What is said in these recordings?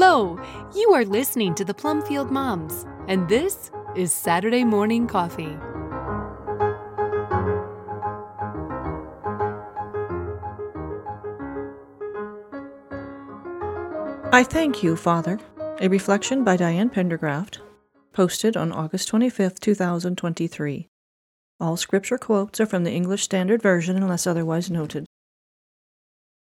Hello! You are listening to the Plumfield Moms, and this is Saturday Morning Coffee. I Thank You, Father, a reflection by Diane Pendergraft, posted on August 25, 2023. All scripture quotes are from the English Standard Version unless otherwise noted.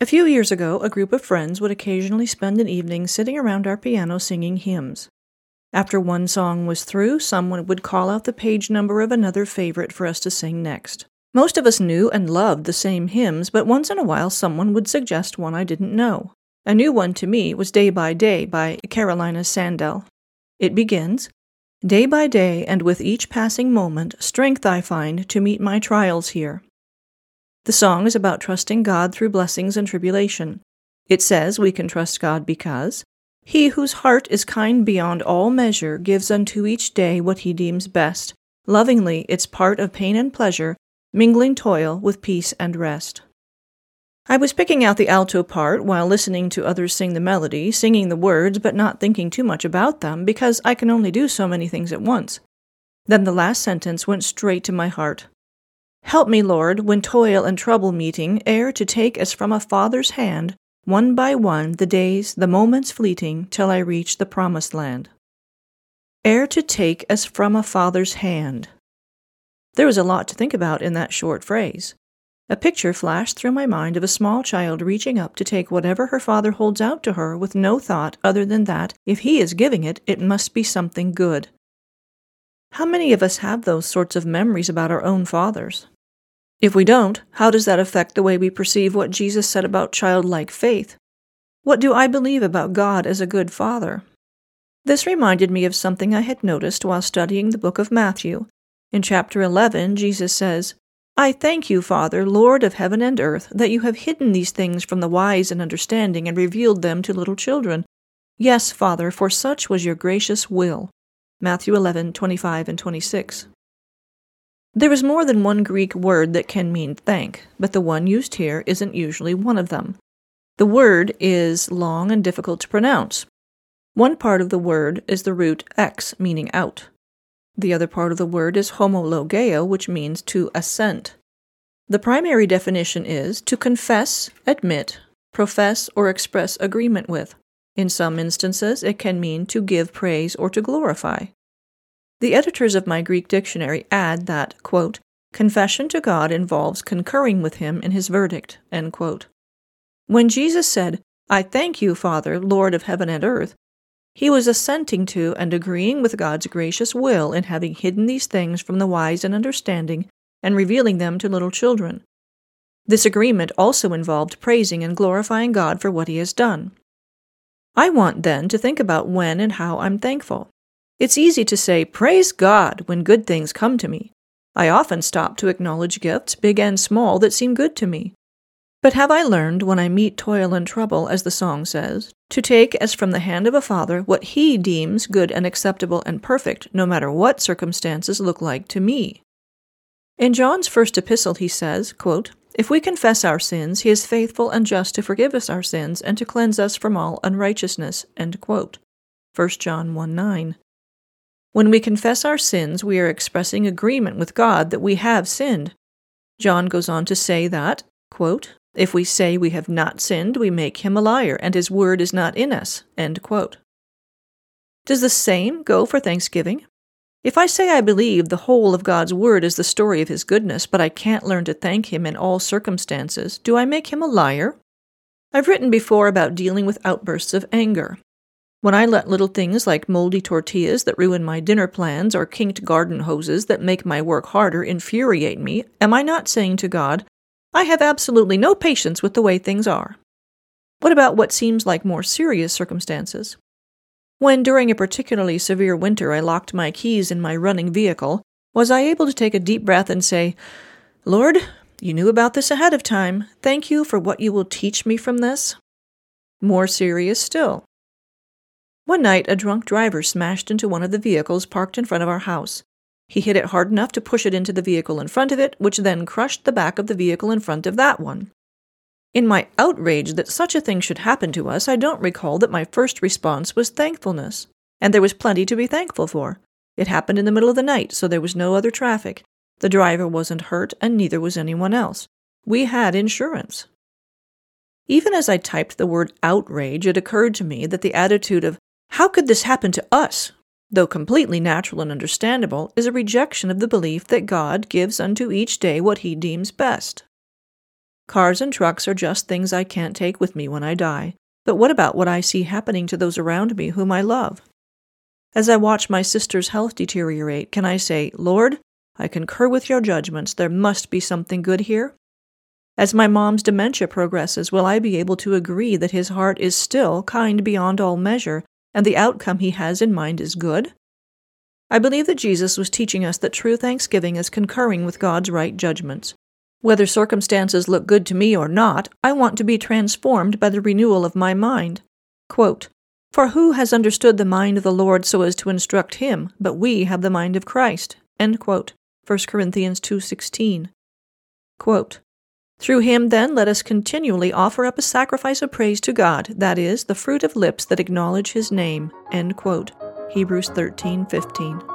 A few years ago, a group of friends would occasionally spend an evening sitting around our piano singing hymns. After one song was through, someone would call out the page number of another favorite for us to sing next. Most of us knew and loved the same hymns, but once in a while someone would suggest one I didn't know. A new one to me was Day by Day by Carolina Sandell. It begins Day by day, and with each passing moment, strength I find to meet my trials here. The song is about trusting God through blessings and tribulation. It says we can trust God because He whose heart is kind beyond all measure gives unto each day what he deems best. Lovingly, its part of pain and pleasure, mingling toil with peace and rest. I was picking out the alto part while listening to others sing the melody, singing the words, but not thinking too much about them because I can only do so many things at once. Then the last sentence went straight to my heart. Help me, Lord, when toil and trouble meeting, ere to take as from a father's hand, one by one, the days, the moments fleeting, till I reach the promised land. Ere to take as from a father's hand. There was a lot to think about in that short phrase. A picture flashed through my mind of a small child reaching up to take whatever her father holds out to her with no thought other than that, if he is giving it, it must be something good. How many of us have those sorts of memories about our own fathers? If we don't, how does that affect the way we perceive what Jesus said about childlike faith? What do I believe about God as a good father? This reminded me of something I had noticed while studying the book of Matthew. In chapter 11, Jesus says, I thank you, Father, Lord of heaven and earth, that you have hidden these things from the wise and understanding and revealed them to little children. Yes, Father, for such was your gracious will. Matthew 11:25 and 26. There is more than one Greek word that can mean thank, but the one used here isn't usually one of them. The word is long and difficult to pronounce. One part of the word is the root ex, meaning out. The other part of the word is homologeo, which means to assent. The primary definition is to confess, admit, profess, or express agreement with. In some instances, it can mean to give praise or to glorify. The editors of my Greek dictionary add that, quote, confession to God involves concurring with him in his verdict. When Jesus said, I thank you, Father, Lord of heaven and earth, he was assenting to and agreeing with God's gracious will in having hidden these things from the wise and understanding and revealing them to little children. This agreement also involved praising and glorifying God for what he has done. I want then to think about when and how I'm thankful. It's easy to say, Praise God, when good things come to me. I often stop to acknowledge gifts, big and small, that seem good to me. But have I learned, when I meet toil and trouble, as the song says, to take as from the hand of a father what he deems good and acceptable and perfect, no matter what circumstances look like to me? In John's first epistle, he says, quote, If we confess our sins, he is faithful and just to forgive us our sins and to cleanse us from all unrighteousness. End quote. 1 John 1 9. When we confess our sins, we are expressing agreement with God that we have sinned. John goes on to say that, quote, If we say we have not sinned, we make him a liar, and his word is not in us. Does the same go for thanksgiving? If I say I believe the whole of God's word is the story of his goodness, but I can't learn to thank him in all circumstances, do I make him a liar? I've written before about dealing with outbursts of anger. When I let little things like moldy tortillas that ruin my dinner plans or kinked garden hoses that make my work harder infuriate me, am I not saying to God, I have absolutely no patience with the way things are? What about what seems like more serious circumstances? When during a particularly severe winter I locked my keys in my running vehicle, was I able to take a deep breath and say, Lord, you knew about this ahead of time. Thank you for what you will teach me from this? More serious still, one night, a drunk driver smashed into one of the vehicles parked in front of our house. He hit it hard enough to push it into the vehicle in front of it, which then crushed the back of the vehicle in front of that one. In my outrage that such a thing should happen to us, I don't recall that my first response was thankfulness. And there was plenty to be thankful for. It happened in the middle of the night, so there was no other traffic. The driver wasn't hurt, and neither was anyone else. We had insurance. Even as I typed the word outrage, it occurred to me that the attitude of, how could this happen to us? though completely natural and understandable, is a rejection of the belief that God gives unto each day what he deems best. Cars and trucks are just things I can't take with me when I die, but what about what I see happening to those around me whom I love? As I watch my sister's health deteriorate, can I say, Lord, I concur with your judgments. There must be something good here? As my mom's dementia progresses, will I be able to agree that his heart is still kind beyond all measure and the outcome he has in mind is good? I believe that Jesus was teaching us that true thanksgiving is concurring with God's right judgments. Whether circumstances look good to me or not, I want to be transformed by the renewal of my mind. Quote, For who has understood the mind of the Lord so as to instruct him, but we have the mind of Christ? End quote. 1 Corinthians 2.16. Quote, through him, then, let us continually offer up a sacrifice of praise to God, that is, the fruit of lips that acknowledge his name. End quote. Hebrews 13:15.